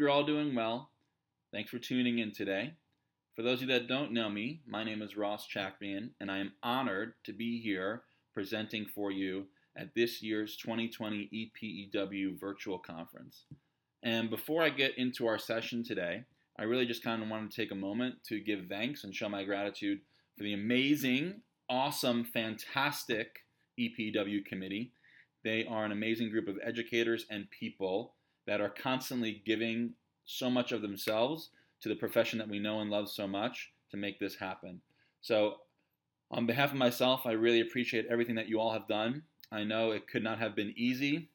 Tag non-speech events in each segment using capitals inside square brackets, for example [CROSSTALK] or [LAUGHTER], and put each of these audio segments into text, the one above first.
you're all doing well. Thanks for tuning in today. For those of you that don't know me, my name is Ross Chakrian, and I am honored to be here presenting for you at this year's 2020 EPEW virtual conference. And before I get into our session today, I really just kind of wanted to take a moment to give thanks and show my gratitude for the amazing, awesome, fantastic EPEW committee. They are an amazing group of educators and people that are constantly giving so much of themselves to the profession that we know and love so much to make this happen. So, on behalf of myself, I really appreciate everything that you all have done. I know it could not have been easy,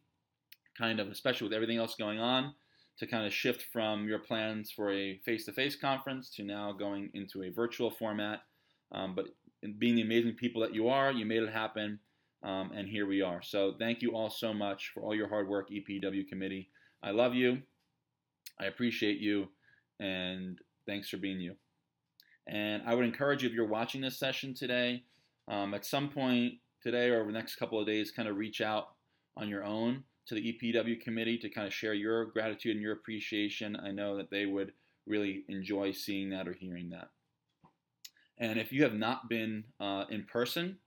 kind of, especially with everything else going on, to kind of shift from your plans for a face to face conference to now going into a virtual format. Um, but being the amazing people that you are, you made it happen, um, and here we are. So, thank you all so much for all your hard work, EPW committee. I love you. I appreciate you and thanks for being you. And I would encourage you if you're watching this session today, um, at some point today or over the next couple of days, kind of reach out on your own to the EPW committee to kind of share your gratitude and your appreciation. I know that they would really enjoy seeing that or hearing that. And if you have not been uh, in person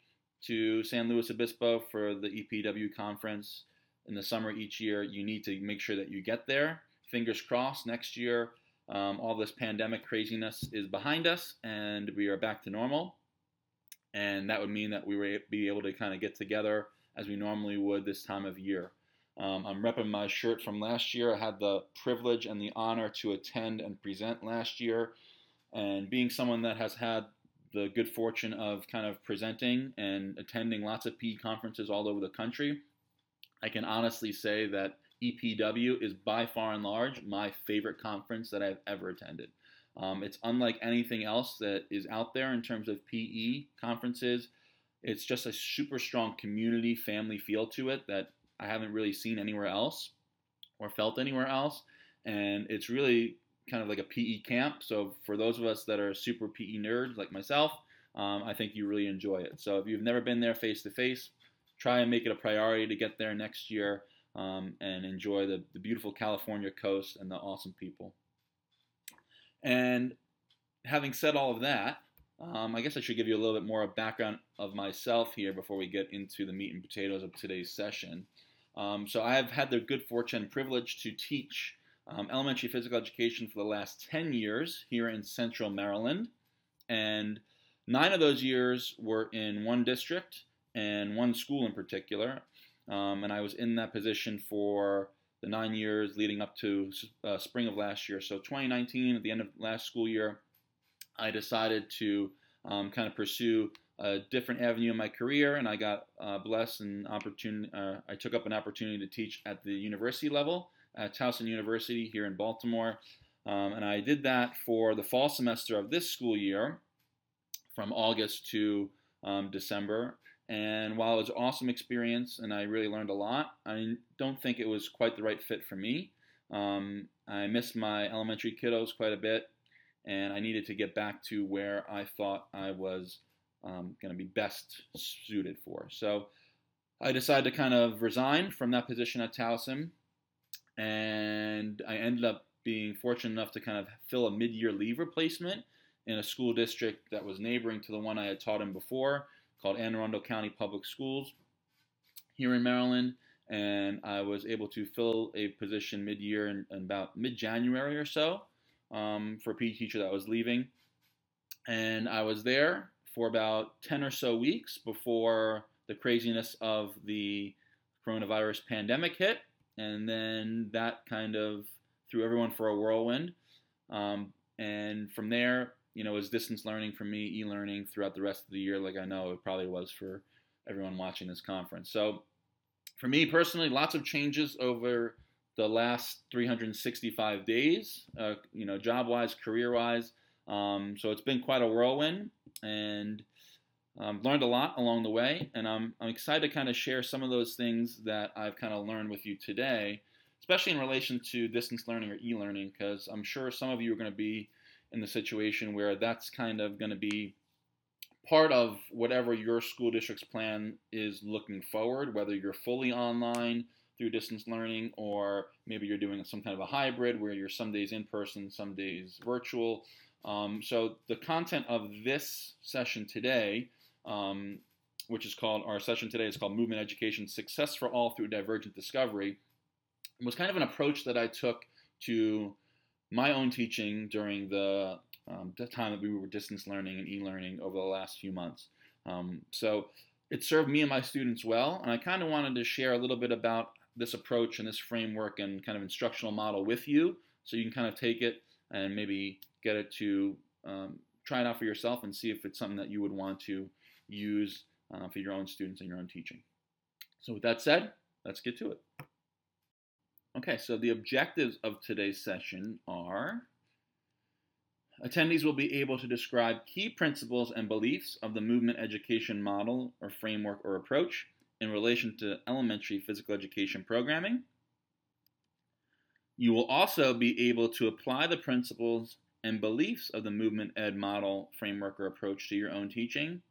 to San Luis Obispo for the EPW conference in the summer each year, you need to make sure that you get there. Fingers crossed, next year um, all this pandemic craziness is behind us and we are back to normal. And that would mean that we would be able to kind of get together as we normally would this time of year. Um, I'm repping my shirt from last year. I had the privilege and the honor to attend and present last year. And being someone that has had the good fortune of kind of presenting and attending lots of PE conferences all over the country, I can honestly say that EPW is by far and large my favorite conference that I've ever attended. Um, it's unlike anything else that is out there in terms of PE conferences. It's just a super strong community family feel to it that I haven't really seen anywhere else or felt anywhere else. And it's really kind of like a PE camp. So for those of us that are super PE nerds like myself, um, I think you really enjoy it. So if you've never been there face to face, try and make it a priority to get there next year um, and enjoy the, the beautiful California coast and the awesome people. And having said all of that, um, I guess I should give you a little bit more of background of myself here before we get into the meat and potatoes of today's session. Um, so I have had the good fortune and privilege to teach um, elementary physical education for the last 10 years here in central Maryland. And nine of those years were in one district and one school in particular. Um, and I was in that position for the nine years leading up to uh, spring of last year. So 2019, at the end of last school year, I decided to um, kind of pursue a different avenue in my career, and I got uh, blessed and opportunity. Uh, I took up an opportunity to teach at the university level at Towson University here in Baltimore, um, and I did that for the fall semester of this school year, from August to um, December. And while it was an awesome experience and I really learned a lot, I don't think it was quite the right fit for me. Um, I missed my elementary kiddos quite a bit, and I needed to get back to where I thought I was um, going to be best suited for. So I decided to kind of resign from that position at Towson, and I ended up being fortunate enough to kind of fill a mid year leave replacement in a school district that was neighboring to the one I had taught in before called Anne Arundel County Public Schools here in Maryland. And I was able to fill a position mid year in, about mid January or so um, for a PE teacher that was leaving. And I was there for about 10 or so weeks before the craziness of the coronavirus pandemic hit. And then that kind of threw everyone for a whirlwind. Um, and from there, you know, was distance learning for me, e-learning throughout the rest of the year, like I know it probably was for everyone watching this conference. So for me personally, lots of changes over the last 365 days, uh, you know, job-wise, career-wise. Um, so it's been quite a whirlwind, and um, learned a lot along the way. And I'm, I'm excited to kind of share some of those things that I've kind of learned with you today, especially in relation to distance learning or e-learning, because I'm sure some of you are going to be in the situation where that's kind of going to be part of whatever your school district's plan is looking forward, whether you're fully online, through distance learning, or maybe you're doing some kind of a hybrid where you're some days in person, some days virtual. Um, so the content of this session today, um, which is called our session today is called Movement Education Success for All Through Divergent Discovery, was kind of an approach that I took to my own teaching during the, um, the time that we were distance learning and e-learning over the last few months. Um, so it served me and my students well, and I kind of wanted to share a little bit about this approach and this framework and kind of instructional model with you so you can kind of take it and maybe get it to um, try it out for yourself and see if it's something that you would want to use uh, for your own students and your own teaching. So with that said, let's get to it. Okay, so the objectives of today's session are attendees will be able to describe key principles and beliefs of the movement education model or framework or approach in relation to elementary physical education programming. You will also be able to apply the principles and beliefs of the movement ed model, framework, or approach to your own teaching.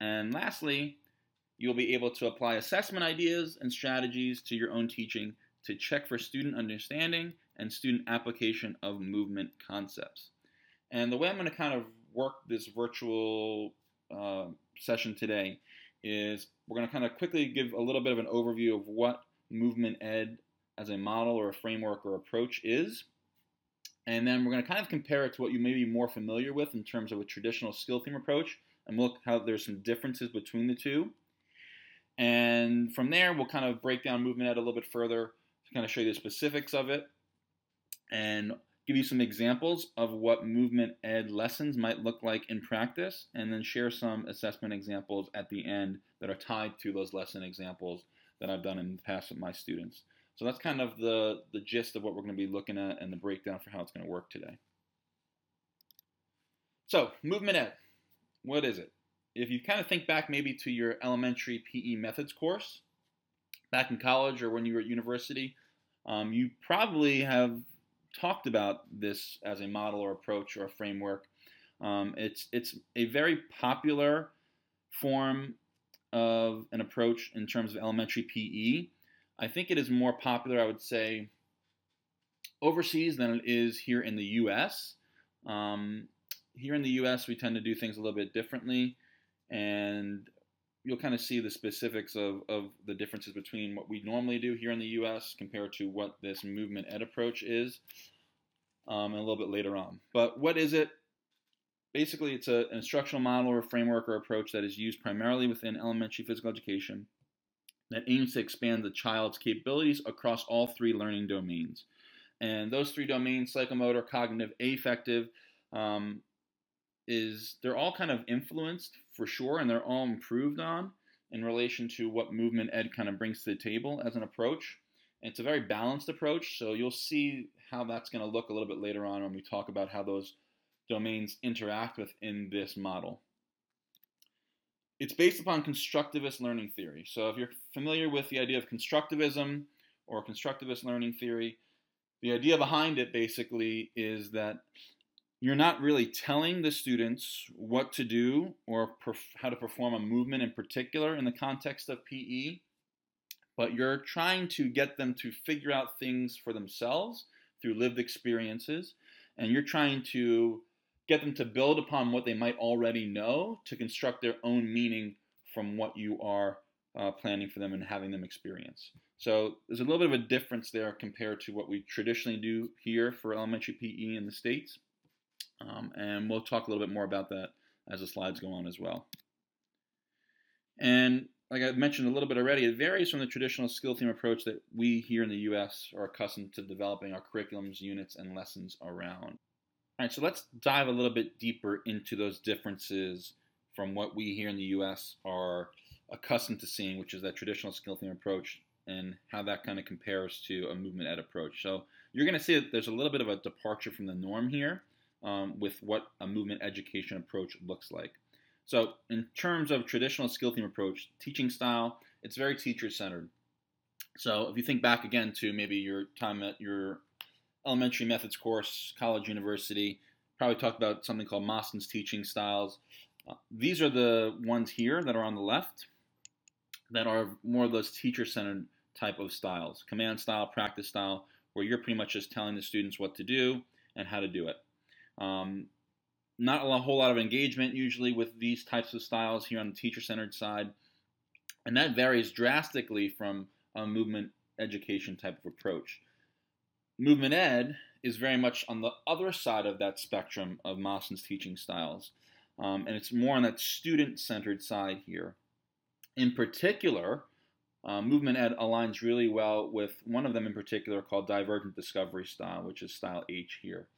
And lastly, you'll be able to apply assessment ideas and strategies to your own teaching to check for student understanding and student application of movement concepts. And the way I'm going to kind of work this virtual uh, session today is we're going to kind of quickly give a little bit of an overview of what movement ed as a model or a framework or approach is. And then we're going to kind of compare it to what you may be more familiar with in terms of a traditional skill theme approach and look how there's some differences between the two. And from there, we'll kind of break down movement ed a little bit further kind of show you the specifics of it and give you some examples of what movement ed lessons might look like in practice, and then share some assessment examples at the end that are tied to those lesson examples that I've done in the past with my students. So that's kind of the, the gist of what we're going to be looking at and the breakdown for how it's going to work today. So, movement ed, what is it? If you kind of think back maybe to your elementary PE methods course back in college or when you were at university, um, you probably have talked about this as a model or approach or a framework. Um, it's it's a very popular form of an approach in terms of elementary PE. I think it is more popular, I would say, overseas than it is here in the U.S. Um, here in the U.S., we tend to do things a little bit differently, and you'll kind of see the specifics of, of the differences between what we normally do here in the U.S. compared to what this movement ed approach is, um, and a little bit later on. But what is it? Basically, it's a, an instructional model or framework or approach that is used primarily within elementary physical education that aims to expand the child's capabilities across all three learning domains. And those three domains, psychomotor, cognitive, affective, um, is they're all kind of influenced for sure, and they're all improved on in relation to what movement ed kind of brings to the table as an approach. And it's a very balanced approach, so you'll see how that's going to look a little bit later on when we talk about how those domains interact within this model. It's based upon constructivist learning theory. So if you're familiar with the idea of constructivism or constructivist learning theory, the idea behind it basically is that you're not really telling the students what to do or perf- how to perform a movement in particular in the context of PE, but you're trying to get them to figure out things for themselves through lived experiences, and you're trying to get them to build upon what they might already know to construct their own meaning from what you are uh, planning for them and having them experience. So there's a little bit of a difference there compared to what we traditionally do here for elementary PE in the States. Um, and we'll talk a little bit more about that as the slides go on as well. And like I mentioned a little bit already, it varies from the traditional skill theme approach that we here in the US are accustomed to developing our curriculums, units, and lessons around. All right, so let's dive a little bit deeper into those differences from what we here in the US are accustomed to seeing, which is that traditional skill theme approach, and how that kind of compares to a movement ed approach. So you're going to see that there's a little bit of a departure from the norm here um, with what a movement education approach looks like. So, in terms of traditional skill theme approach, teaching style, it's very teacher centered. So, if you think back again to maybe your time at your elementary methods course, college, university, probably talked about something called Mosston's teaching styles. Uh, these are the ones here that are on the left that are more of those teacher centered type of styles command style, practice style, where you're pretty much just telling the students what to do and how to do it. Um, not a whole lot of engagement usually with these types of styles here on the teacher centered side. And that varies drastically from a movement education type of approach. Movement ed is very much on the other side of that spectrum of Mosston's teaching styles. Um, and it's more on that student centered side here. In particular, uh, movement ed aligns really well with one of them in particular called divergent discovery style, which is style H here.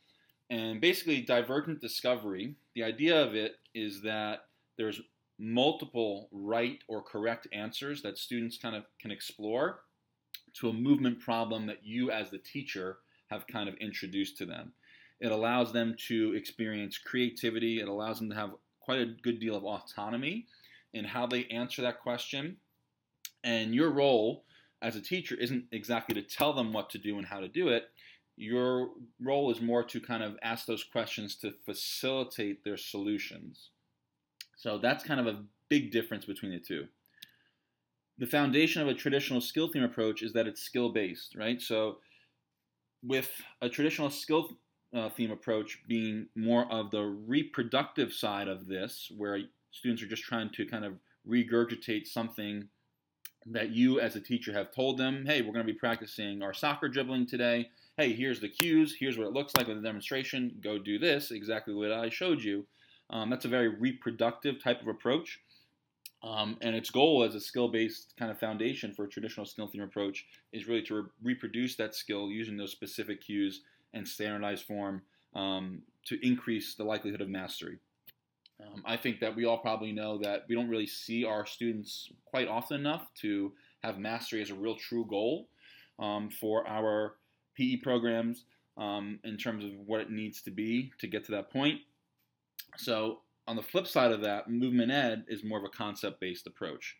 And basically, divergent discovery, the idea of it is that there's multiple right or correct answers that students kind of can explore to a movement problem that you as the teacher have kind of introduced to them. It allows them to experience creativity, it allows them to have quite a good deal of autonomy in how they answer that question. And your role as a teacher isn't exactly to tell them what to do and how to do it. Your role is more to kind of ask those questions to facilitate their solutions. So that's kind of a big difference between the two. The foundation of a traditional skill theme approach is that it's skill based, right? So with a traditional skill uh, theme approach being more of the reproductive side of this, where students are just trying to kind of regurgitate something that you as a teacher have told them, hey, we're going to be practicing our soccer dribbling today. Hey, here's the cues. Here's what it looks like with a demonstration. Go do this, exactly what I showed you. Um, that's a very reproductive type of approach. Um, and its goal as a skill based kind of foundation for a traditional skill theme approach is really to re- reproduce that skill using those specific cues and standardized form um, to increase the likelihood of mastery. Um, I think that we all probably know that we don't really see our students quite often enough to have mastery as a real true goal um, for our PE programs um, in terms of what it needs to be to get to that point. So on the flip side of that, movement ed is more of a concept based approach.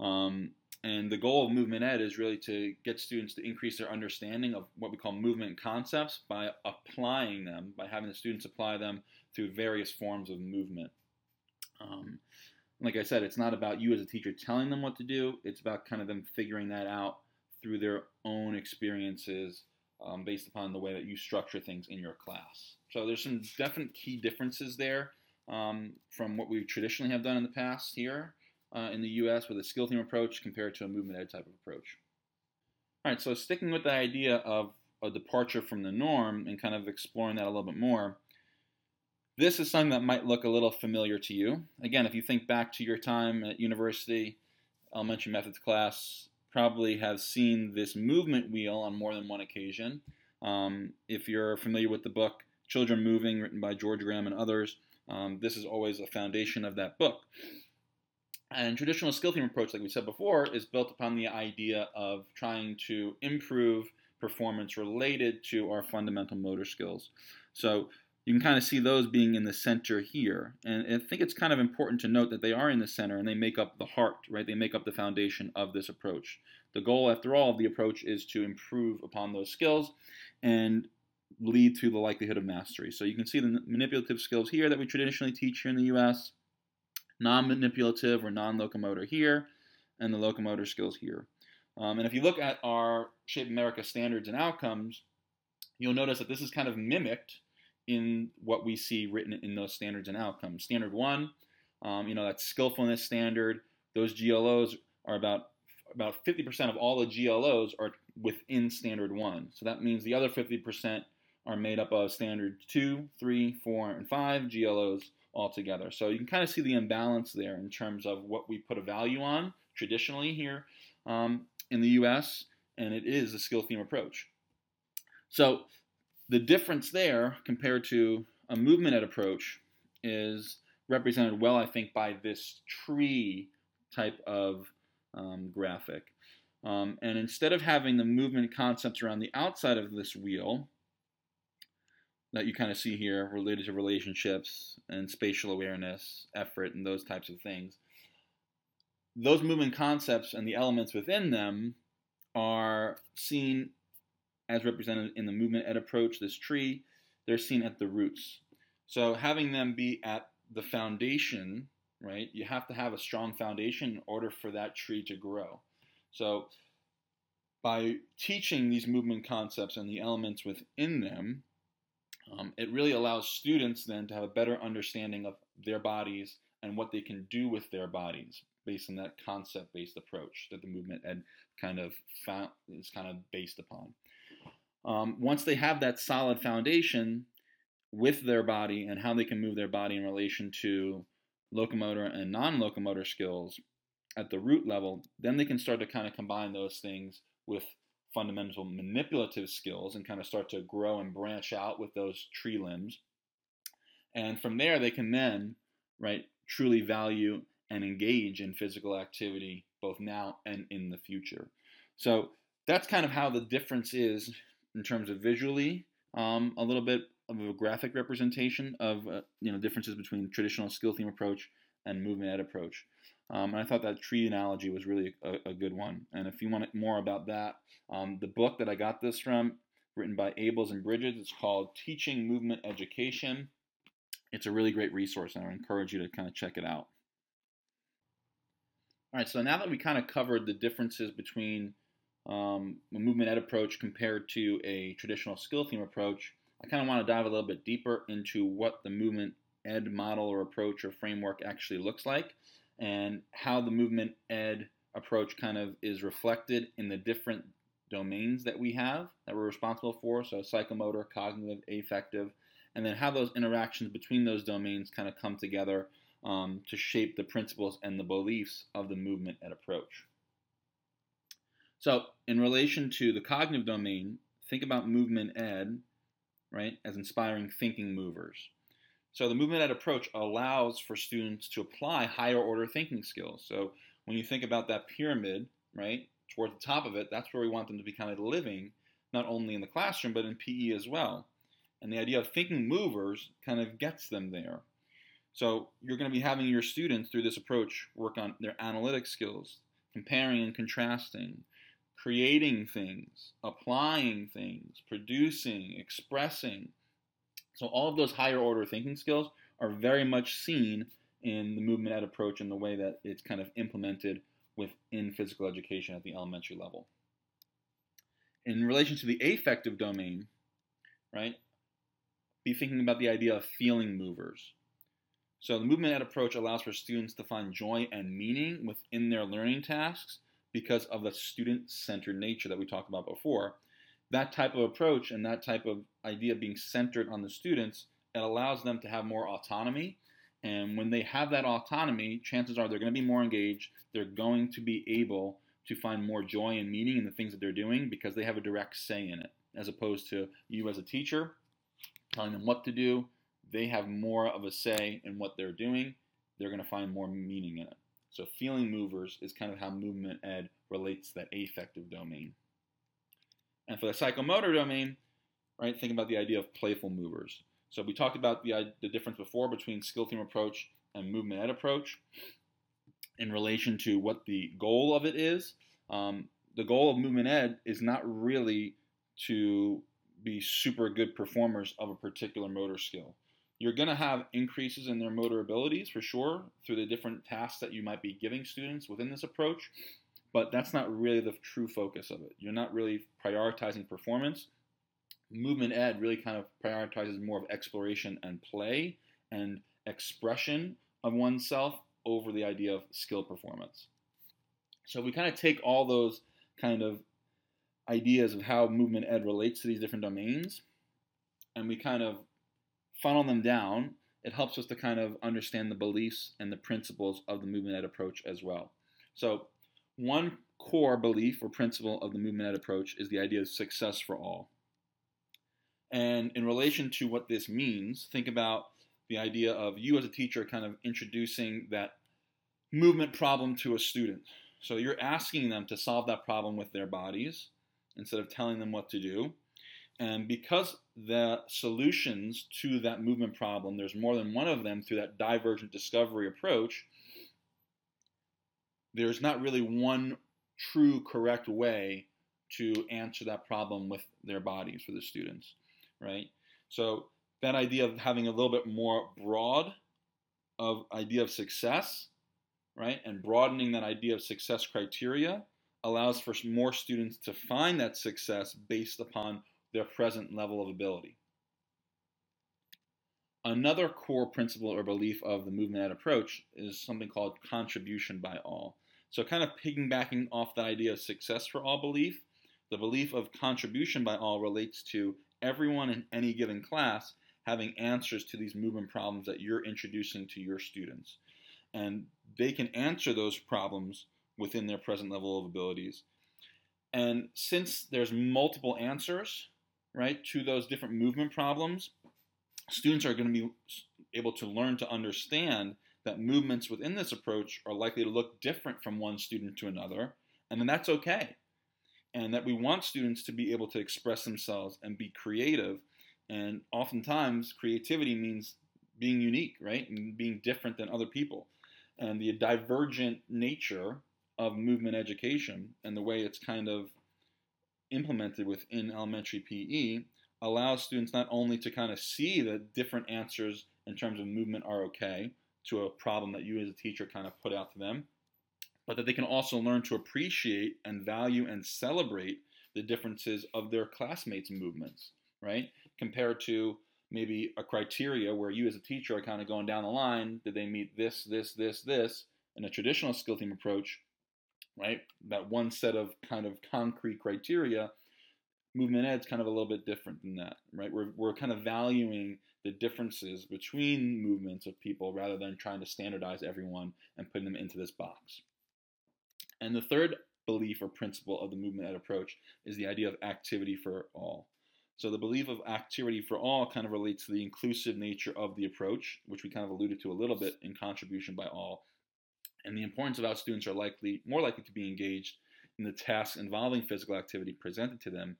Um, and the goal of movement ed is really to get students to increase their understanding of what we call movement concepts by applying them, by having the students apply them through various forms of movement. Um, like I said, it's not about you as a teacher telling them what to do, it's about kind of them figuring that out through their own experiences um, based upon the way that you structure things in your class. So there's some definite key differences there um, from what we traditionally have done in the past here uh, in the U.S. with a skill theme approach compared to a movement ed type of approach. All right, so sticking with the idea of a departure from the norm and kind of exploring that a little bit more, this is something that might look a little familiar to you. Again, if you think back to your time at university, elementary methods class, probably have seen this movement wheel on more than one occasion. Um, if you're familiar with the book Children Moving, written by George Graham and others, um, this is always a foundation of that book. And traditional skill theme approach, like we said before, is built upon the idea of trying to improve performance related to our fundamental motor skills. So you can kind of see those being in the center here. And I think it's kind of important to note that they are in the center and they make up the heart, right? They make up the foundation of this approach. The goal, after all, of the approach is to improve upon those skills and lead to the likelihood of mastery. So you can see the manipulative skills here that we traditionally teach here in the US, non-manipulative or non-locomotor here, and the locomotor skills here. Um, and if you look at our Shape America standards and outcomes, you'll notice that this is kind of mimicked in what we see written in those standards and outcomes. Standard one, um, you know, that skillfulness standard. Those GLOs are about about 50% of all the GLOs are within standard one. So that means the other 50% are made up of standard two, three, four, and 5 GLOs altogether. So you can kind of see the imbalance there in terms of what we put a value on traditionally here um, in the US, and it is a skill theme approach. So the difference there compared to a movement ed approach is represented well, I think, by this tree type of um, graphic. Um, and instead of having the movement concepts around the outside of this wheel, that you kind of see here related to relationships and spatial awareness, effort, and those types of things. Those movement concepts and the elements within them are seen as represented in the movement ed approach, this tree, they're seen at the roots. So having them be at the foundation, right, you have to have a strong foundation in order for that tree to grow. So by teaching these movement concepts and the elements within them, um, it really allows students then to have a better understanding of their bodies and what they can do with their bodies based on that concept-based approach that the movement ed kind of found, is kind of based upon. Um, once they have that solid foundation with their body and how they can move their body in relation to locomotor and non-locomotor skills at the root level, then they can start to kind of combine those things with fundamental manipulative skills and kind of start to grow and branch out with those tree limbs. And from there, they can then, right, truly value and engage in physical activity both now and in the future. So that's kind of how the difference is in terms of visually, um, a little bit of a graphic representation of uh, you know differences between traditional skill theme approach and movement ed approach. Um, and I thought that tree analogy was really a, a, good one. And if you want more about that, um, the book that I got this from, written by Abels and Bridges, it's called Teaching Movement Education. It's a really great resource, and I encourage you to kind of check it out. All right, so now that we kind of covered the differences between um, a movement ed approach compared to a traditional skill theme approach, I kind of want to dive a little bit deeper into what the movement ed model or approach or framework actually looks like and how the movement ed approach kind of is reflected in the different domains that we have that we're responsible for, so psychomotor, cognitive, affective, and then how those interactions between those domains kind of come together um, to shape the principles and the beliefs of the movement ed approach. So, in relation to the cognitive domain, think about movement ed, right, as inspiring thinking movers. So the movement ed approach allows for students to apply higher order thinking skills. So when you think about that pyramid, right, toward the top of it, that's where we want them to be kind of living, not only in the classroom, but in PE as well. And the idea of thinking movers kind of gets them there. So you're going to be having your students through this approach work on their analytic skills, comparing and contrasting, creating things, applying things, producing, expressing, so all of those higher order thinking skills are very much seen in the movement ed approach and the way that it's kind of implemented within physical education at the elementary level. In relation to the affective domain, right, be thinking about the idea of feeling movers. So the movement ed approach allows for students to find joy and meaning within their learning tasks because of the student-centered nature that we talked about before that type of approach and that type of idea being centered on the students, it allows them to have more autonomy. And when they have that autonomy, chances are they're going to be more engaged. They're going to be able to find more joy and meaning in the things that they're doing because they have a direct say in it, as opposed to you as a teacher telling them what to do. They have more of a say in what they're doing. They're going to find more meaning in it. So, feeling movers is kind of how movement ed relates to that affective domain. And for the psychomotor domain, right, think about the idea of playful movers. So we talked about the, the difference before between skill theme approach and movement ed approach in relation to what the goal of it is. Um, the goal of movement ed is not really to be super good performers of a particular motor skill. You're going to have increases in their motor abilities for sure through the different tasks that you might be giving students within this approach but that's not really the true focus of it. You're not really prioritizing performance. Movement ed really kind of prioritizes more of exploration and play and expression of oneself over the idea of skill performance. So we kind of take all those kind of ideas of how movement ed relates to these different domains and we kind of funnel them down. It helps us to kind of understand the beliefs and the principles of the movement ed approach as well. So one core belief or principle of the movement ed approach is the idea of success for all. And in relation to what this means, think about the idea of you as a teacher kind of introducing that movement problem to a student. So you're asking them to solve that problem with their bodies instead of telling them what to do. And because the solutions to that movement problem, there's more than one of them through that divergent discovery approach, there's not really one true correct way to answer that problem with their bodies for the students, right? So that idea of having a little bit more broad of idea of success, right, and broadening that idea of success criteria allows for more students to find that success based upon their present level of ability. Another core principle or belief of the movement ed approach is something called contribution by all. So, kind of piggybacking off the idea of success for all belief, the belief of contribution by all relates to everyone in any given class having answers to these movement problems that you're introducing to your students. And they can answer those problems within their present level of abilities. And since there's multiple answers, right, to those different movement problems, students are going to be able to learn to understand that movements within this approach are likely to look different from one student to another, and then that's okay. And that we want students to be able to express themselves and be creative. And oftentimes, creativity means being unique, right? And being different than other people. And the divergent nature of movement education and the way it's kind of implemented within elementary PE allows students not only to kind of see that different answers in terms of movement are okay to a problem that you as a teacher kind of put out to them, but that they can also learn to appreciate and value and celebrate the differences of their classmates' movements, right? Compared to maybe a criteria where you as a teacher are kind of going down the line, did they meet this, this, this, this, in a traditional skill theme approach, right? That one set of kind of concrete criteria. Movement ed's kind of a little bit different than that, right? We're, we're kind of valuing the differences between movements of people rather than trying to standardize everyone and putting them into this box. And the third belief or principle of the movement ed approach is the idea of activity for all. So the belief of activity for all kind of relates to the inclusive nature of the approach, which we kind of alluded to a little bit in contribution by all, and the importance of how students are likely more likely to be engaged in the tasks involving physical activity presented to them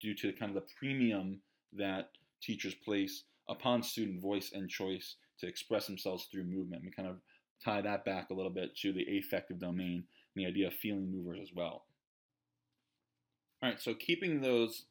due to kind of the premium that teachers place upon student voice and choice to express themselves through movement. We kind of tie that back a little bit to the affective domain and the idea of feeling movers as well. All right, so keeping those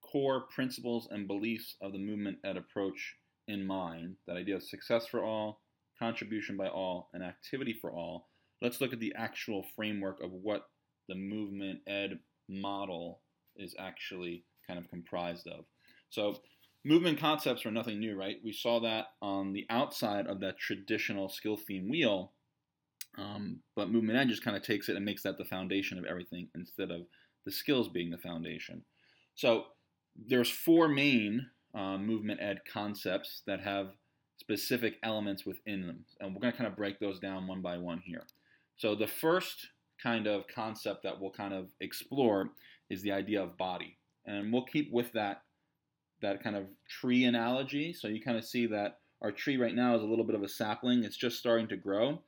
core principles and beliefs of the movement ed approach in mind, that idea of success for all, contribution by all, and activity for all, let's look at the actual framework of what the movement ed model is actually kind of comprised of. So, movement concepts are nothing new, right? We saw that on the outside of that traditional skill theme wheel, um, but movement ed just kind of takes it and makes that the foundation of everything instead of the skills being the foundation. So, there's four main uh, movement ed concepts that have specific elements within them. And we're going to kind of break those down one by one here. So the first kind of concept that we'll kind of explore is the idea of body. And we'll keep with that that kind of tree analogy. So you kind of see that our tree right now is a little bit of a sapling. It's just starting to grow.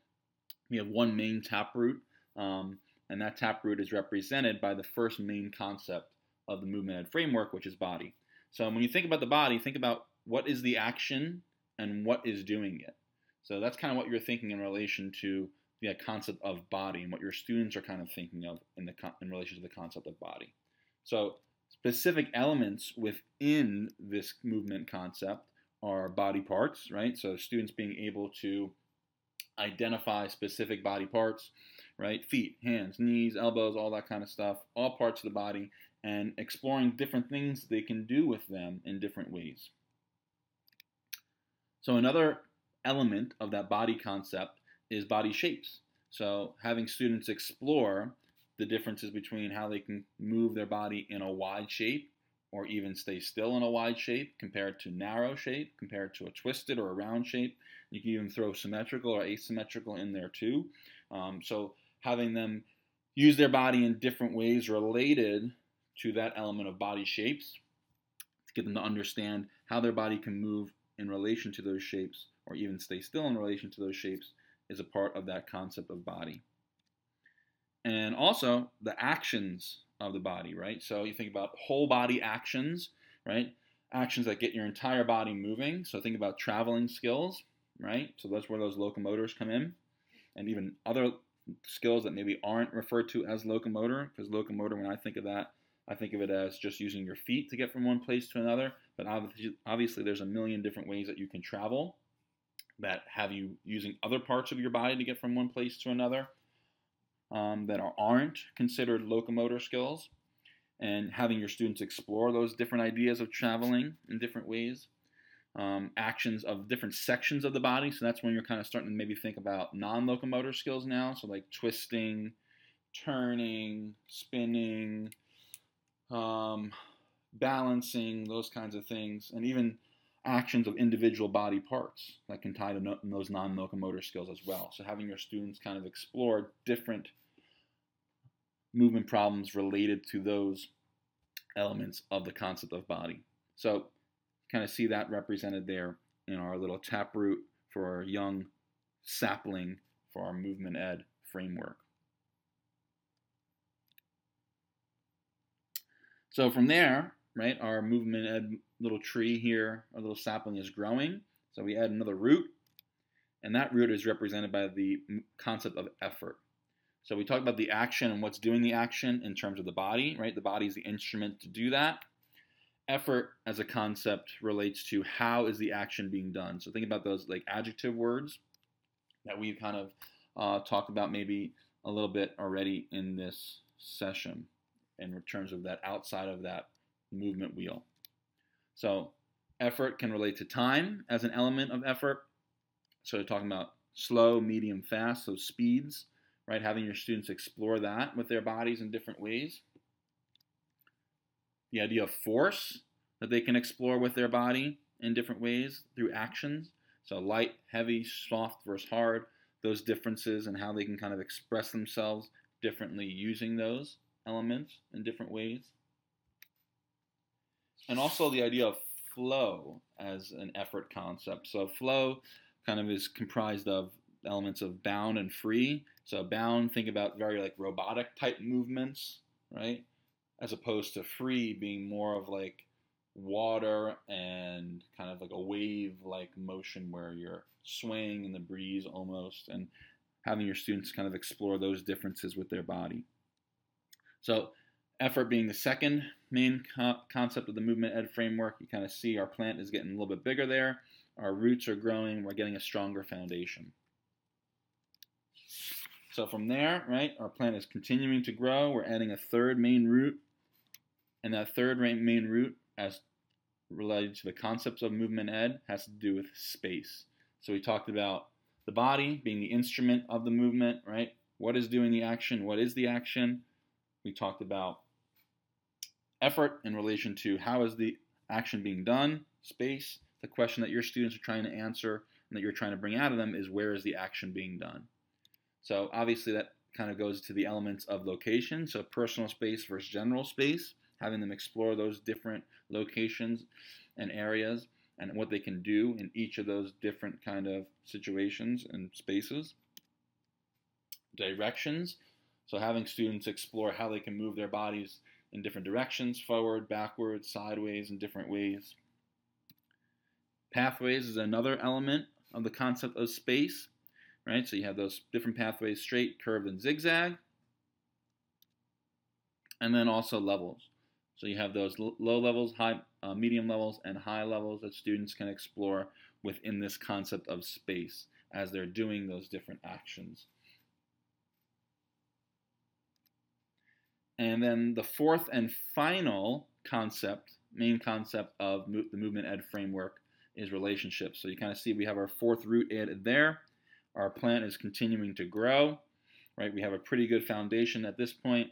We have one main taproot, um, and that taproot is represented by the first main concept of the movement ed framework, which is body. So when you think about the body, think about what is the action and what is doing it. So that's kind of what you're thinking in relation to the concept of body and what your students are kind of thinking of in the in relation to the concept of body. So specific elements within this movement concept are body parts, right? So students being able to identify specific body parts, right? Feet, hands, knees, elbows, all that kind of stuff, all parts of the body, and exploring different things they can do with them in different ways. So another element of that body concept is body shapes. So having students explore the differences between how they can move their body in a wide shape or even stay still in a wide shape compared to narrow shape, compared to a twisted or a round shape. You can even throw symmetrical or asymmetrical in there too. Um, so having them use their body in different ways related to that element of body shapes to get them to understand how their body can move in relation to those shapes, or even stay still in relation to those shapes, is a part of that concept of body. And also the actions of the body, right? So you think about whole body actions, right? Actions that get your entire body moving. So think about traveling skills, right? So that's where those locomotors come in. And even other skills that maybe aren't referred to as locomotor, because locomotor, when I think of that, I think of it as just using your feet to get from one place to another. But obviously, there's a million different ways that you can travel that have you using other parts of your body to get from one place to another. um, that are, aren't considered locomotor skills, and having your students explore those different ideas of traveling in different ways. Um, actions of different sections of the body. So that's when you're kind of starting to maybe think about non locomotor skills now. So, like twisting, turning, spinning, um, balancing, those kinds of things, and even actions of individual body parts that can tie to no, those non locomotor skills as well. So, having your students kind of explore different movement problems related to those elements of the concept of body. So, kind of see that represented there in our little taproot for our young sapling for our movement ed framework. So from there, right, our movement ed little tree here, our little sapling is growing. So we add another root, and that root is represented by the concept of effort. So we talk about the action and what's doing the action in terms of the body, right? The body is the instrument to do that. Effort as a concept relates to how is the action being done. So think about those like adjective words that we've kind of uh, talked about maybe a little bit already in this session in terms of that outside of that movement wheel. So effort can relate to time as an element of effort. So we're talking about slow, medium, fast, so speeds, right? Having your students explore that with their bodies in different ways. The idea of force that they can explore with their body in different ways through actions. So light, heavy, soft versus hard, those differences and how they can kind of express themselves differently using those elements in different ways. And also the idea of flow as an effort concept. So flow kind of is comprised of elements of bound and free. So bound, think about very like robotic type movements, right? As opposed to free being more of like water and kind of like a wave like motion where you're swaying in the breeze almost and having your students kind of explore those differences with their body. So effort being the second main co- concept of the movement ed framework. You kind of see our plant is getting a little bit bigger there. Our roots are growing. We're getting a stronger foundation. So from there, right, our plant is continuing to grow. We're adding a third main root. And that third main root, as related to the concepts of movement ed, has to do with space. So we talked about the body being the instrument of the movement, right? What is doing the action? What is the action? We talked about effort in relation to how is the action being done, space. The question that your students are trying to answer and that you're trying to bring out of them is where is the action being done? So obviously that kind of goes to the elements of location, so personal space versus general space, having them explore those different locations and areas and what they can do in each of those different kind of situations and spaces. Directions, so having students explore how they can move their bodies in different directions, forward, backwards, sideways, in different ways. Pathways is another element of the concept of space, right? So you have those different pathways, straight, curved, and zigzag. And then also levels. So you have those low levels, high, uh, medium levels, and high levels that students can explore within this concept of space as they're doing those different actions. And then the fourth and final concept, main concept of mo- the movement ed framework is relationships. So you kind of see we have our fourth root added there. Our plant is continuing to grow, right? We have a pretty good foundation at this point.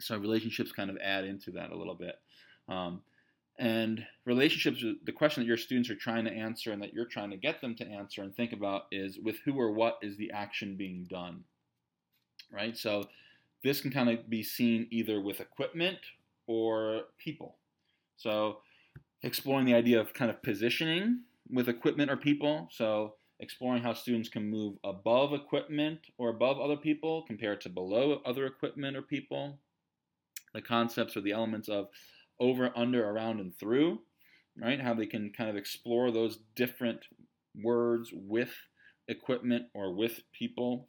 So relationships kind of add into that a little bit. Um, and relationships, the question that your students are trying to answer and that you're trying to get them to answer and think about is with who or what is the action being done, right? So this can kind of be seen either with equipment or people. So, exploring the idea of kind of positioning with equipment or people. So, exploring how students can move above equipment or above other people compared to below other equipment or people. The concepts or the elements of over, under, around, and through, right? How they can kind of explore those different words with equipment or with people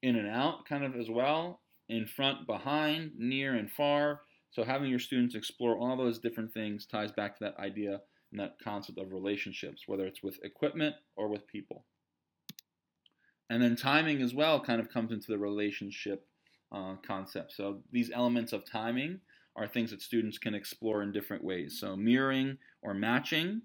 in and out, kind of as well in front, behind, near, and far. So having your students explore all those different things ties back to that idea and that concept of relationships, whether it's with equipment or with people. And then timing as well kind of comes into the relationship uh, concept. So these elements of timing are things that students can explore in different ways. So mirroring or matching,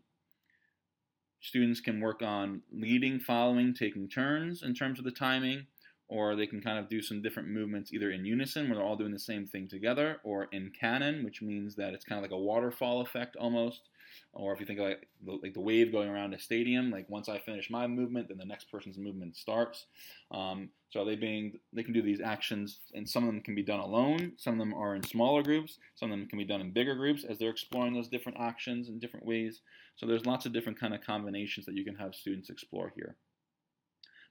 students can work on leading, following, taking turns in terms of the timing, or they can kind of do some different movements either in unison where they're all doing the same thing together, or in canon, which means that it's kind of like a waterfall effect almost, or if you think like the, like the wave going around a stadium, like once I finish my movement, then the next person's movement starts. Um, so they being they can do these actions, and some of them can be done alone. Some of them are in smaller groups. Some of them can be done in bigger groups as they're exploring those different actions in different ways. So there's lots of different kind of combinations that you can have students explore here.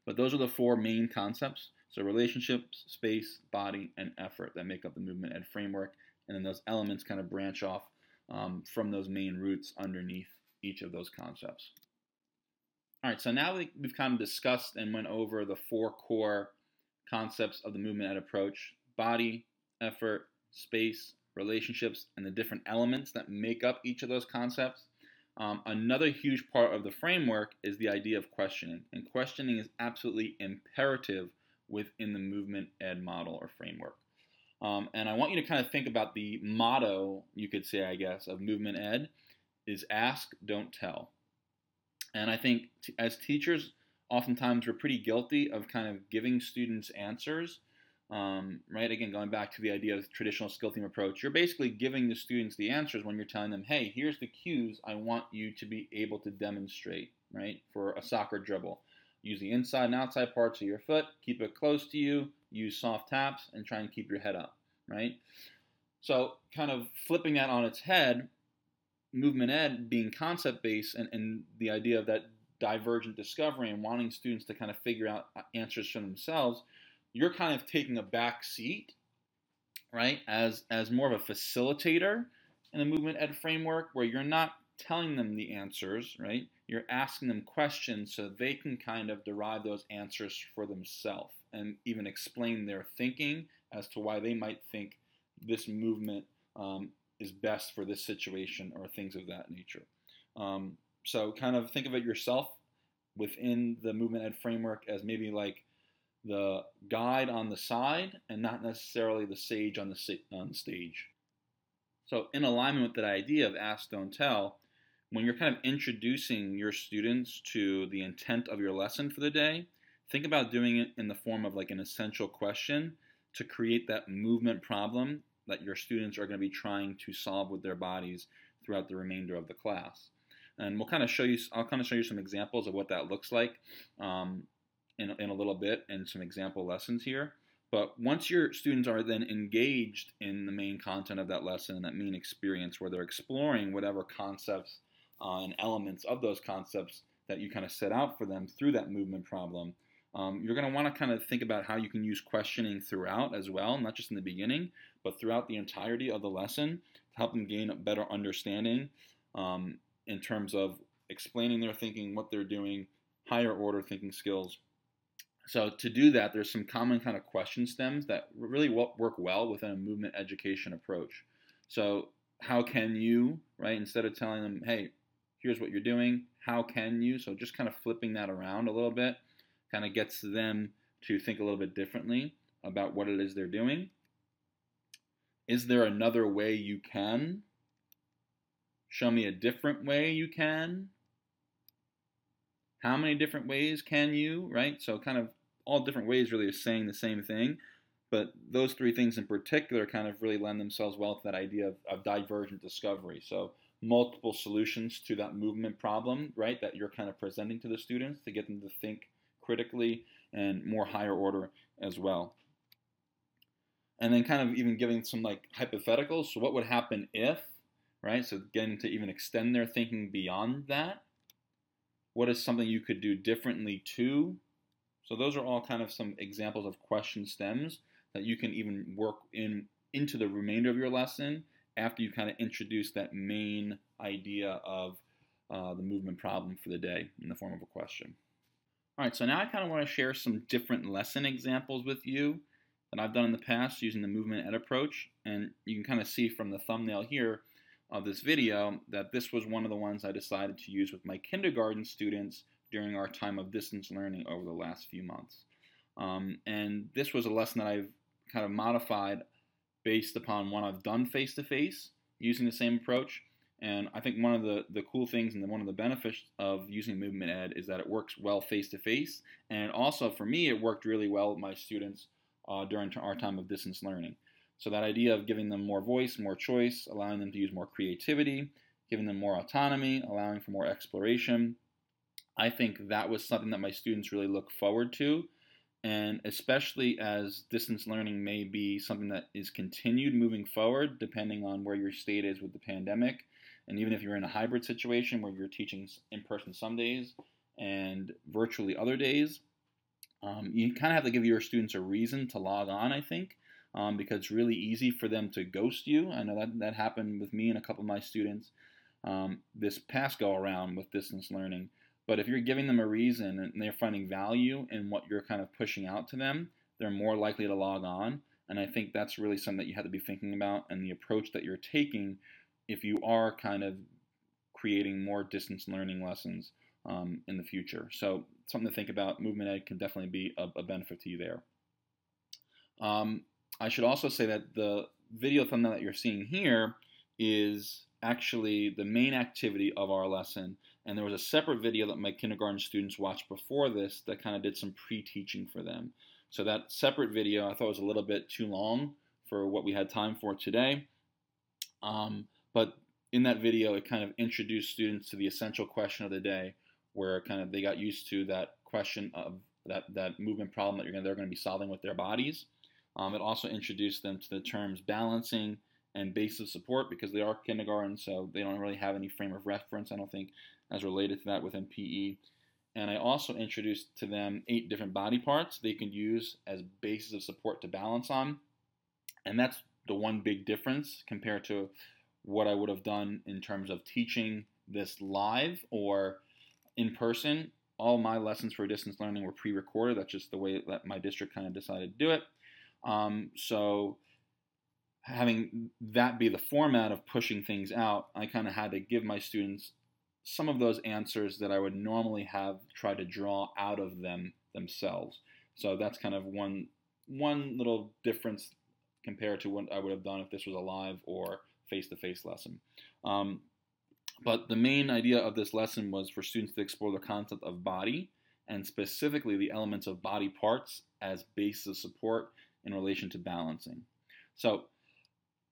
But those are the four main concepts. So relationships, space, body, and effort that make up the movement ed framework. And then those elements kind of branch off um, from those main roots underneath each of those concepts. All right, so now we've kind of discussed and went over the four core concepts of the movement ed approach body, effort, space, relationships, and the different elements that make up each of those concepts. Um, another huge part of the framework is the idea of questioning, and questioning is absolutely imperative within the movement ed model or framework. Um, and I want you to kind of think about the motto, you could say, I guess, of movement ed is ask, don't tell. And I think t- as teachers, oftentimes we're pretty guilty of kind of giving students answers. Um, right? Again, going back to the idea of traditional skill theme approach, you're basically giving the students the answers when you're telling them, hey, here's the cues I want you to be able to demonstrate, right? For a soccer dribble. Use the inside and outside parts of your foot, keep it close to you, use soft taps, and try and keep your head up, right? So, kind of flipping that on its head, movement ed being concept based and, and the idea of that divergent discovery and wanting students to kind of figure out uh, answers for themselves, you're kind of taking a back seat, right, as, as more of a facilitator in the movement ed framework where you're not telling them the answers, right? You're asking them questions so they can kind of derive those answers for themselves and even explain their thinking as to why they might think this movement um, is best for this situation or things of that nature. Um, so, kind of think of it yourself within the movement ed framework as maybe like the guide on the side and not necessarily the sage on the, on stage. So, in alignment with that idea of ask, don't tell, when you're kind of introducing your students to the intent of your lesson for the day, think about doing it in the form of like an essential question to create that movement problem that your students are going to be trying to solve with their bodies throughout the remainder of the class. And we'll kind of show you, I'll kind of show you some examples of what that looks like um, in, in a little bit and some example lessons here. But once your students are then engaged in the main content of that lesson that main experience where they're exploring whatever concepts uh, and elements of those concepts that you kind of set out for them through that movement problem. Um, you're going to want to kind of think about how you can use questioning throughout as well, not just in the beginning, but throughout the entirety of the lesson to help them gain a better understanding um, in terms of explaining their thinking, what they're doing, higher order thinking skills. So to do that, there's some common kind of question stems that really work well within a movement education approach. So how can you, right, instead of telling them, hey, here's what you're doing, how can you? So just kind of flipping that around a little bit kind of gets them to think a little bit differently about what it is they're doing. Is there another way you can? Show me a different way you can. How many different ways can you, right? So, kind of all different ways really of saying the same thing. But those three things in particular kind of really lend themselves well to that idea of, of divergent discovery. So, multiple solutions to that movement problem, right, that you're kind of presenting to the students to get them to think critically and more higher order as well. And then kind of even giving some like hypotheticals. So, what would happen if, right? So, getting to even extend their thinking beyond that. What is something you could do differently too? So, those are all kind of some examples of question stems that you can even work in into the remainder of your lesson after you kind of introduce that main idea of uh, the movement problem for the day in the form of a question. All right, so now I kind of want to share some different lesson examples with you that I've done in the past using the movement ed approach. And you can kind of see from the thumbnail here of this video that this was one of the ones I decided to use with my kindergarten students during our time of distance learning over the last few months. Um, and this was a lesson that I've kind of modified based upon one I've done face to face using the same approach. And I think one of the, the cool things and the, one of the benefits of using Movement Ed is that it works well face to face. And also for me, it worked really well with my students uh, during our time of distance learning. So that idea of giving them more voice, more choice, allowing them to use more creativity, giving them more autonomy, allowing for more exploration, I think that was something that my students really look forward to. And especially as distance learning may be something that is continued moving forward depending on where your state is with the pandemic. And even if you're in a hybrid situation where you're teaching in person some days and virtually other days um, you kind of have to give your students a reason to log on i think um, because it's really easy for them to ghost you. I know that that happened with me and a couple of my students um, this past go around with distance learning but if you're giving them a reason and they're finding value in what you're kind of pushing out to them, they're more likely to log on. And I think that's really something that you have to be thinking about and the approach that you're taking if you are kind of creating more distance learning lessons um, in the future. So something to think about. Movement Ed can definitely be a, a benefit to you there. Um, I should also say that the video thumbnail that you're seeing here is actually the main activity of our lesson. And there was a separate video that my kindergarten students watched before this that kind of did some pre-teaching for them. So that separate video I thought was a little bit too long for what we had time for today. Um, but in that video, it kind of introduced students to the essential question of the day, where kind of they got used to that question of that, that movement problem that gonna, they're going to be solving with their bodies. Um, it also introduced them to the terms balancing and base of support because they are kindergarten, so they don't really have any frame of reference, I don't think, as related to that within PE. And I also introduced to them eight different body parts they can use as bases of support to balance on. And that's the one big difference compared to what I would have done in terms of teaching this live or in person. All my lessons for distance learning were pre recorded. That's just the way that my district kind of decided to do it. Um, so having that be the format of pushing things out, I kind of had to give my students some of those answers that I would normally have tried to draw out of them themselves. So that's kind of one one little difference compared to what I would have done if this was a live or face-to-face lesson. Um, but the main idea of this lesson was for students to explore the concept of body and specifically the elements of body parts as basis of support in relation to balancing. So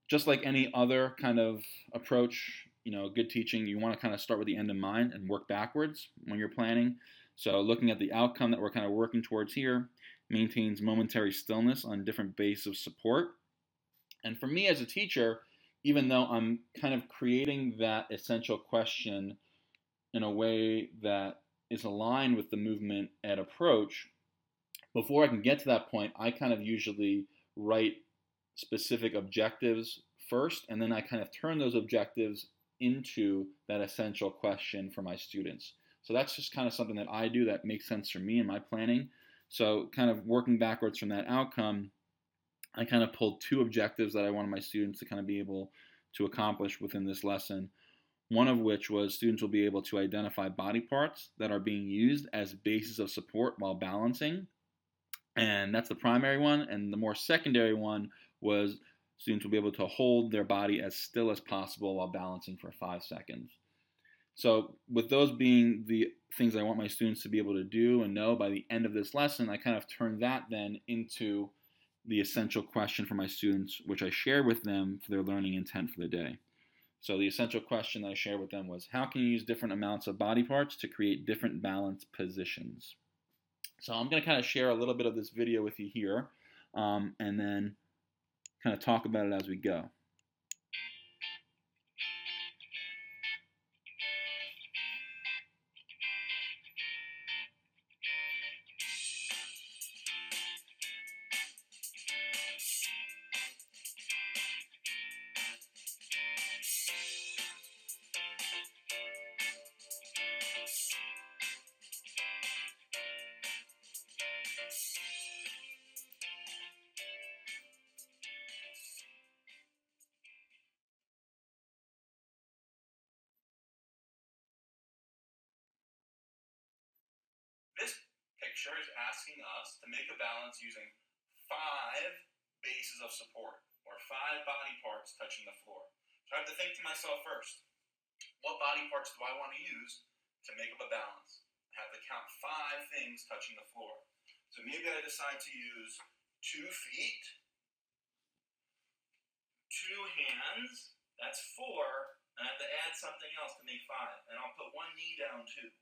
just like any other kind of approach, you know, good teaching, you want to kind of start with the end in mind and work backwards when you're planning. So looking at the outcome that we're kind of working towards here, maintains momentary stillness on different base of support. And for me as a teacher, even though I'm kind of creating that essential question in a way that is aligned with the movement ed approach, before I can get to that point, I kind of usually write specific objectives first, and then I kind of turn those objectives into that essential question for my students. So that's just kind of something that I do that makes sense for me in my planning. So, kind of working backwards from that outcome, I kind of pulled two objectives that I wanted my students to kind of be able to accomplish within this lesson. One of which was students will be able to identify body parts that are being used as bases of support while balancing. And that's the primary one. And the more secondary one was students will be able to hold their body as still as possible while balancing for five seconds. So, with those being the things I want my students to be able to do and know by the end of this lesson, I kind of turn that then into the essential question for my students, which I share with them for their learning intent for the day. So, the essential question that I shared with them was how can you use different amounts of body parts to create different balance positions? So, I'm going to kind of share a little bit of this video with you here, um, and then kind of talk about it as we go. Picture is asking us to make a balance using five bases of support, or five body parts touching the floor. So I have to think to myself first, what body parts do I want to use to make up a balance? I have to count five things touching the floor. So maybe I decide to use two feet, two hands, that's four, and I have to add something else to make five. And I'll put one knee down too.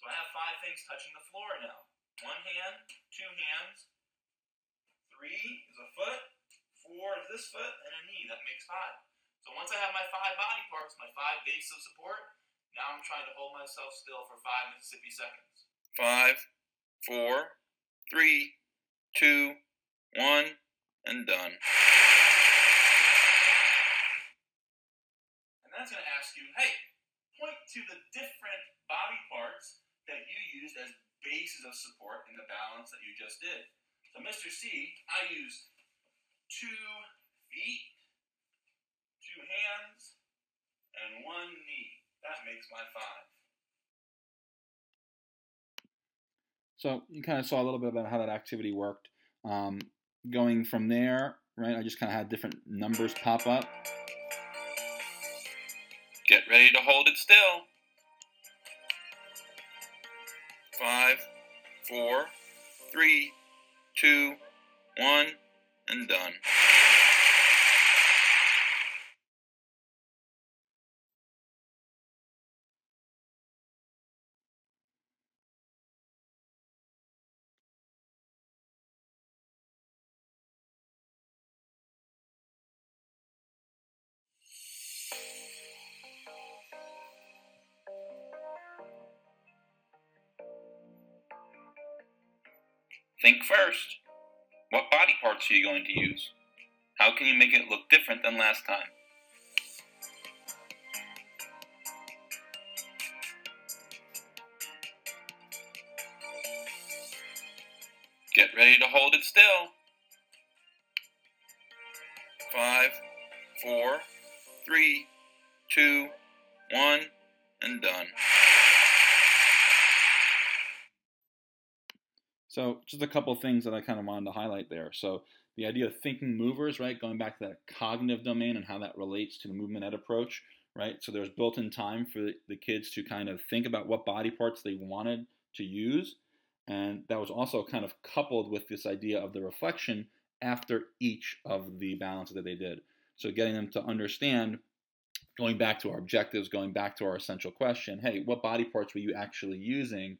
So I have five things touching the floor now. One hand, two hands, three is a foot, four is this foot, and a knee. That makes five. So once I have my five body parts, my five bases of support, now I'm trying to hold myself still for five Mississippi seconds. Five, four, three, two, one, and done. And that's going to ask you, hey, point to the different body parts that you used as bases of support in the balance that you just did. So Mr. C, I used two feet, two hands, and one knee. That makes my five. So you kind of saw a little bit about how that activity worked. Um, going from there, right, I just kind of had different numbers pop up. Get ready to hold it still. Five, four, three, two, one, and done. You going to use? How can you make it look different than last time? Get ready to hold it still. Five, four, three, two, one, and done. So just a couple things that I kind of wanted to highlight there. So the idea of thinking movers, right, going back to that cognitive domain and how that relates to the movement ed approach, right? So there's built-in time for the kids to kind of think about what body parts they wanted to use, and that was also kind of coupled with this idea of the reflection after each of the balances that they did. So getting them to understand, going back to our objectives, going back to our essential question, hey, what body parts were you actually using,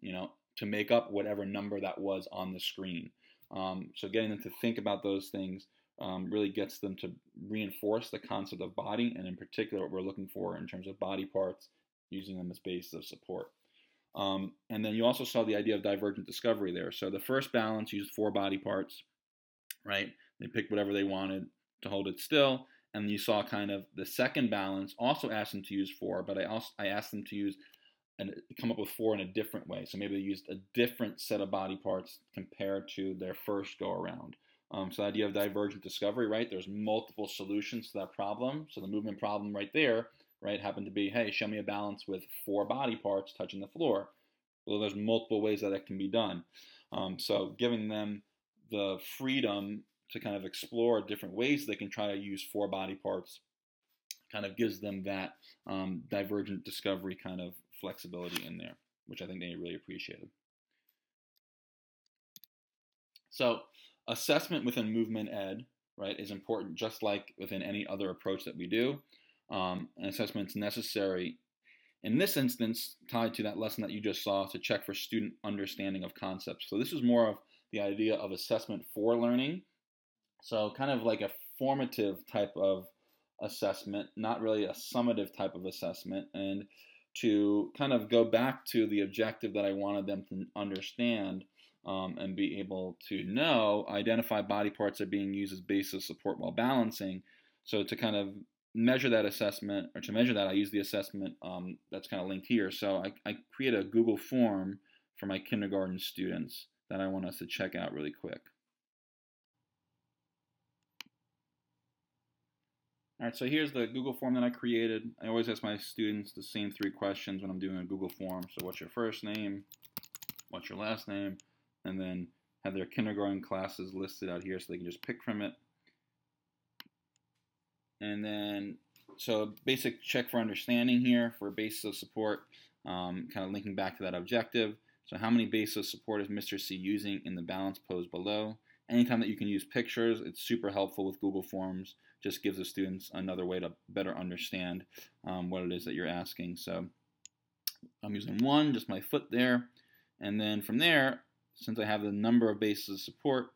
you know, to make up whatever number that was on the screen. Um, so getting them to think about those things um, really gets them to reinforce the concept of body, and in particular, what we're looking for in terms of body parts, using them as bases of support. Um, and then you also saw the idea of divergent discovery there. So the first balance used four body parts, right? They picked whatever they wanted to hold it still. And you saw kind of the second balance also asked them to use four, but I also I asked them to use and come up with four in a different way. So maybe they used a different set of body parts compared to their first go around. Um, so the idea of divergent discovery, right? There's multiple solutions to that problem. So the movement problem right there, right, happened to be, hey, show me a balance with four body parts touching the floor. Well, there's multiple ways that it can be done. Um, so giving them the freedom to kind of explore different ways they can try to use four body parts kind of gives them that um, divergent discovery kind of flexibility in there, which I think they really appreciated. So assessment within movement ed, right, is important just like within any other approach that we do. Um, an assessment is necessary in this instance tied to that lesson that you just saw to check for student understanding of concepts. So this is more of the idea of assessment for learning. So kind of like a formative type of assessment, not really a summative type of assessment. And to kind of go back to the objective that I wanted them to understand um, and be able to know, identify body parts that are being used as basis of support while balancing. So to kind of measure that assessment, or to measure that, I use the assessment um, that's kind of linked here. So I, I create a Google form for my kindergarten students that I want us to check out really quick. All right, so here's the Google form that I created. I always ask my students the same three questions when I'm doing a Google form. So what's your first name? what's your last name, and then have their kindergarten classes listed out here so they can just pick from it. And then, so basic check for understanding here for basis of support, um, kind of linking back to that objective. So how many bases of support is Mr. C using in the balance posed below? Anytime that you can use pictures, it's super helpful with Google Forms. Just gives the students another way to better understand um, what it is that you're asking. So I'm using one, just my foot there. And then from there, since I have the number of bases of support,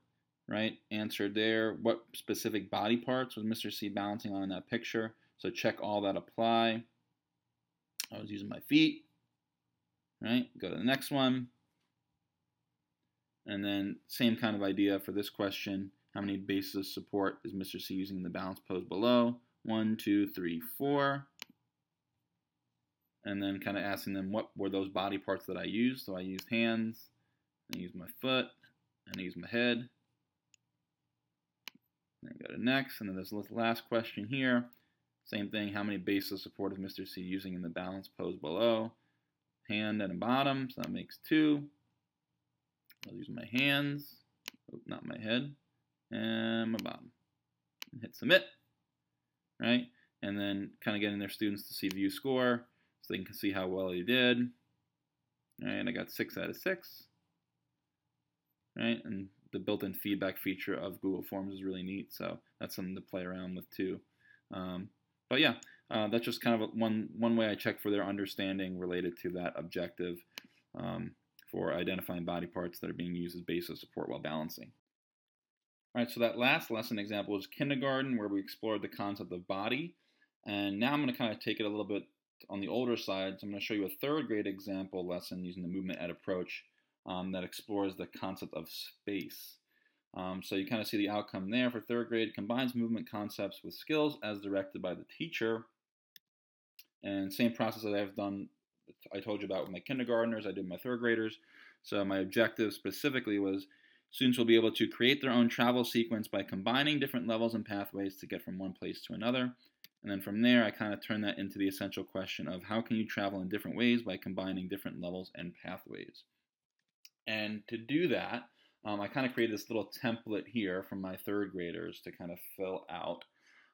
right, answered there, what specific body parts was Mr. C balancing on in that picture? So check all that apply. I was using my feet, right? Go to the next one. And then same kind of idea for this question. How many bases of support is Mr. C using in the balance pose below? One, two, three, four. And then kind of asking them what were those body parts that I used. So I used hands, I used my foot, and I used my head. Then go to next, and then this last question here. Same thing, how many bases of support is Mr. C using in the balance pose below? Hand and a bottom, so that makes two. I'll use my hands, oh, not my head, and my bottom. And hit submit, right? And then kind of getting their students to see view score so they can see how well they did. And I got six out of six, right? And the built-in feedback feature of Google Forms is really neat, so that's something to play around with too. Um, but yeah, uh, that's just kind of one one way I check for their understanding related to that objective. Um, for identifying body parts that are being used as basis of support while balancing. All right, so that last lesson example was kindergarten, where we explored the concept of body. And now I'm going to kind of take it a little bit on the older side. So I'm going to show you a third grade example lesson using the movement ed approach um, that explores the concept of space. Um, so you kind of see the outcome there for third grade, combines movement concepts with skills as directed by the teacher. And same process that I've done I told you about with my kindergartners, I did my third graders. So my objective specifically was students will be able to create their own travel sequence by combining different levels and pathways to get from one place to another. And then from there, I kind of turn that into the essential question of how can you travel in different ways by combining different levels and pathways. And to do that, um, I kind of created this little template here from my third graders to kind of fill out.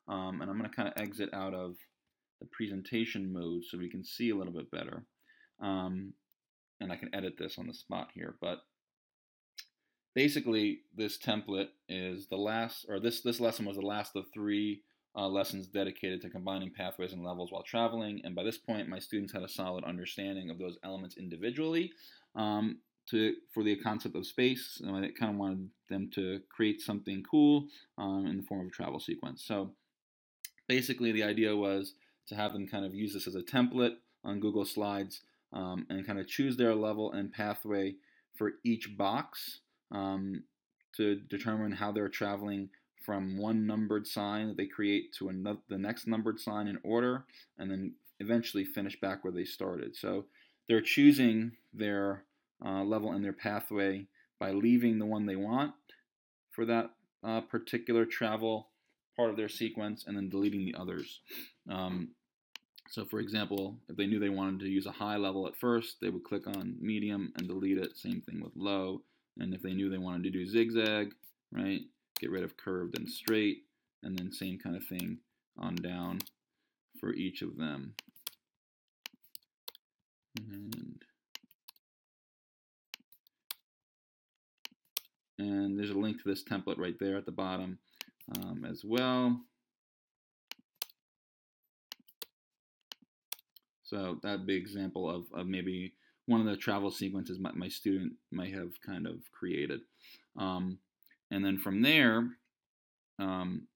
Um, and I'm going to kind of exit out of the presentation mode so we can see a little bit better. Um, and I can edit this on the spot here, but basically this template is the last, or this, this lesson was the last of three uh, lessons dedicated to combining pathways and levels while traveling. And by this point, my students had a solid understanding of those elements individually. Um, to for the concept of space, And I kind of wanted them to create something cool um, in the form of a travel sequence. So basically, the idea was to have them kind of use this as a template on Google Slides um, and kind of choose their level and pathway for each box um, to determine how they're traveling from one numbered sign that they create to another, the next numbered sign in order, and then eventually finish back where they started. So they're choosing their uh, level and their pathway by leaving the one they want for that uh, particular travel part of their sequence and then deleting the others. Um, so for example, if they knew they wanted to use a high level at first, they would click on medium and delete it. Same thing with low. And if they knew they wanted to do zigzag, right, get rid of curved and straight, and then same kind of thing on down for each of them. And, and there's a link to this template right there at the bottom um, as well. So that'd be example of, of maybe one of the travel sequences my, my student might have kind of created. Um, and then from there, um,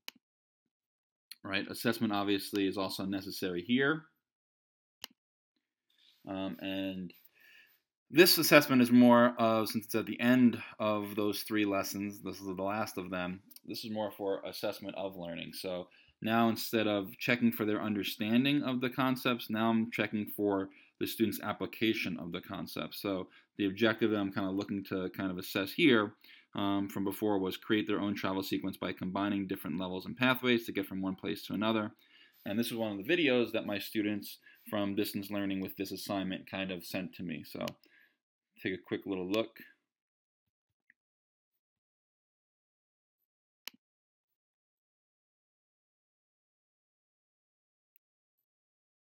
right, assessment obviously is also necessary here. Um, and this assessment is more of, since it's at the end of those three lessons, this is the last of them, this is more for assessment of learning. So now instead of checking for their understanding of the concepts, now I'm checking for the student's application of the concepts. So the objective that I'm kind of looking to kind of assess here um, from before was create their own travel sequence by combining different levels and pathways to get from one place to another. And this is one of the videos that my students from distance learning with this assignment kind of sent to me. So take a quick little look.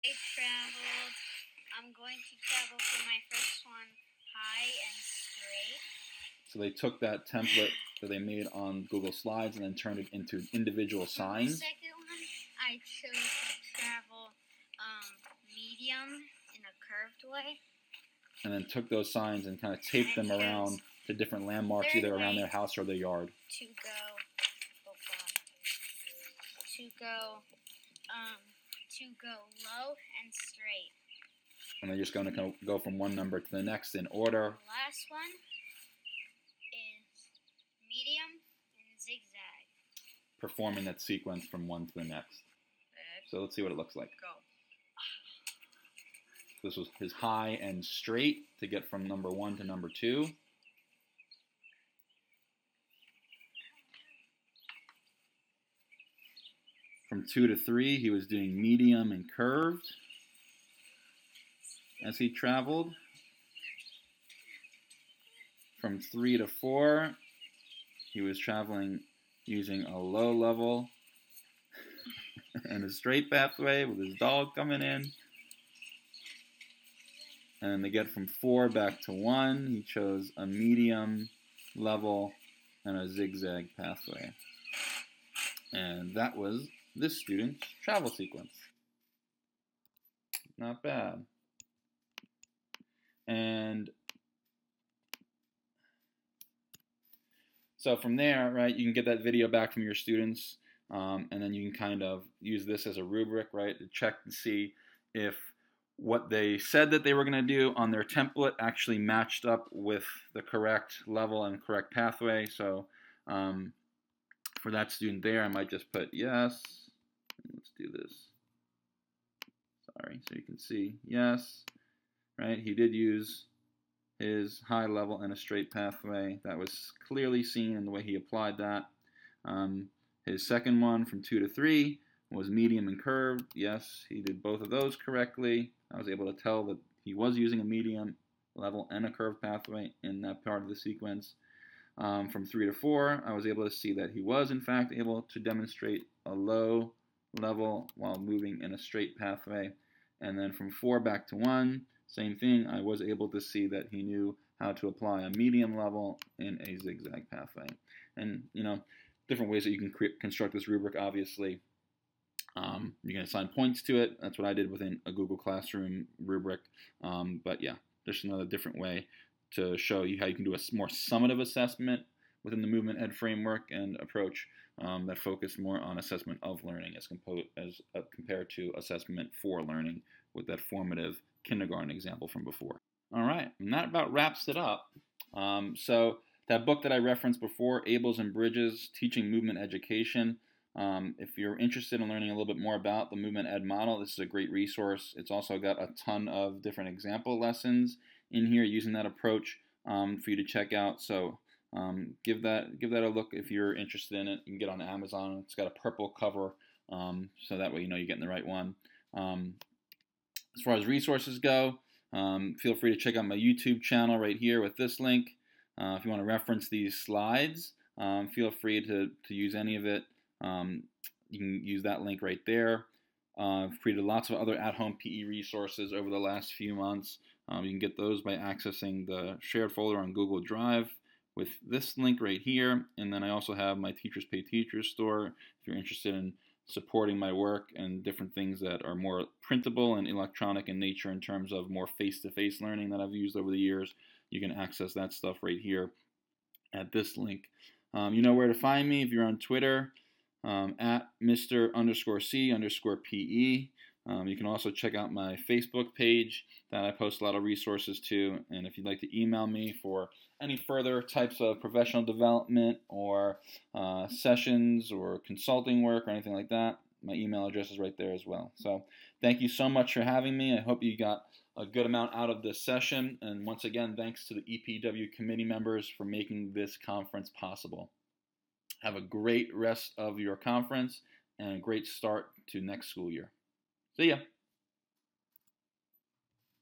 I traveled. I'm going to travel for my first one high and straight. So they took that template that they made on Google Slides and then turned it into individual signs. The second one, I chose travel um, medium in a curved way. and then took those signs and kind of taped them around to different landmarks, either around their house or their yard. To go, oh to go, um, to go low and straight. And they're just going to go from one number to the next in order. The last one is medium and zigzag. Performing that sequence from one to the next. So let's see what it looks like. Go. This was his high and straight to get from number one to number two. From two to three, he was doing medium and curved as he traveled. From three to four, he was traveling using a low level [LAUGHS] and a straight pathway with his dog coming in. And then to get from four back to one, he chose a medium level and a zigzag pathway. And that was this student's travel sequence. Not bad. And so from there, right, you can get that video back from your students, um, and then you can kind of use this as a rubric, right, to check and see if what they said that they were going to do on their template actually matched up with the correct level and correct pathway. So um, for that student there, I might just put yes. Let's do this. Sorry, so you can see yes, right? He did use his high level and a straight pathway. That was clearly seen in the way he applied that. Um, his second one from two to three was medium and curved. Yes, he did both of those correctly. I was able to tell that he was using a medium level and a curved pathway in that part of the sequence. Um, from three to four, I was able to see that he was in fact able to demonstrate a low level while moving in a straight pathway. And then from four back to one, same thing. I was able to see that he knew how to apply a medium level in a zigzag pathway. And, you know, different ways that you can cre- construct this rubric, obviously. Um, you can assign points to it. That's what I did within a Google Classroom rubric. Um, but yeah, there's another different way to show you how you can do a more summative assessment within the movement ed framework and approach um, that focus more on assessment of learning as, compo- as uh, compared to assessment for learning with that formative kindergarten example from before. All right, and that about wraps it up. Um, so that book that I referenced before, Abels and Bridges, Teaching Movement Education. Um, if you're interested in learning a little bit more about the movement ed model, this is a great resource. It's also got a ton of different example lessons in here using that approach um, for you to check out. So um, give that give that a look if you're interested in it. You can get on Amazon. It's got a purple cover, um, so that way you know you're getting the right one. As far as resources go, um, feel free to check out my YouTube channel right here with this link. Uh, if you want to reference these slides, um, feel free to, to use any of it. Um, you can use that link right there. Uh, I've created lots of other at-home PE resources over the last few months. Um, you can get those by accessing the shared folder on Google Drive with this link right here. And then I also have my Teachers Pay Teachers store if you're interested in supporting my work and different things that are more printable and electronic in nature in terms of more face-to-face learning that I've used over the years. You can access that stuff right here at this link. Um, you know where to find me if you're on Twitter um, at Mr. underscore C underscore PE. Um, you can also check out my Facebook page that I post a lot of resources to. And if you'd like to email me for any further types of professional development or uh, sessions or consulting work or anything like that, my email address is right there as well. So thank you so much for having me. I hope you got a good amount out of this session. And once again, thanks to the EPW committee members for making this conference possible. Have a great rest of your conference and a great start to next school year. See ya.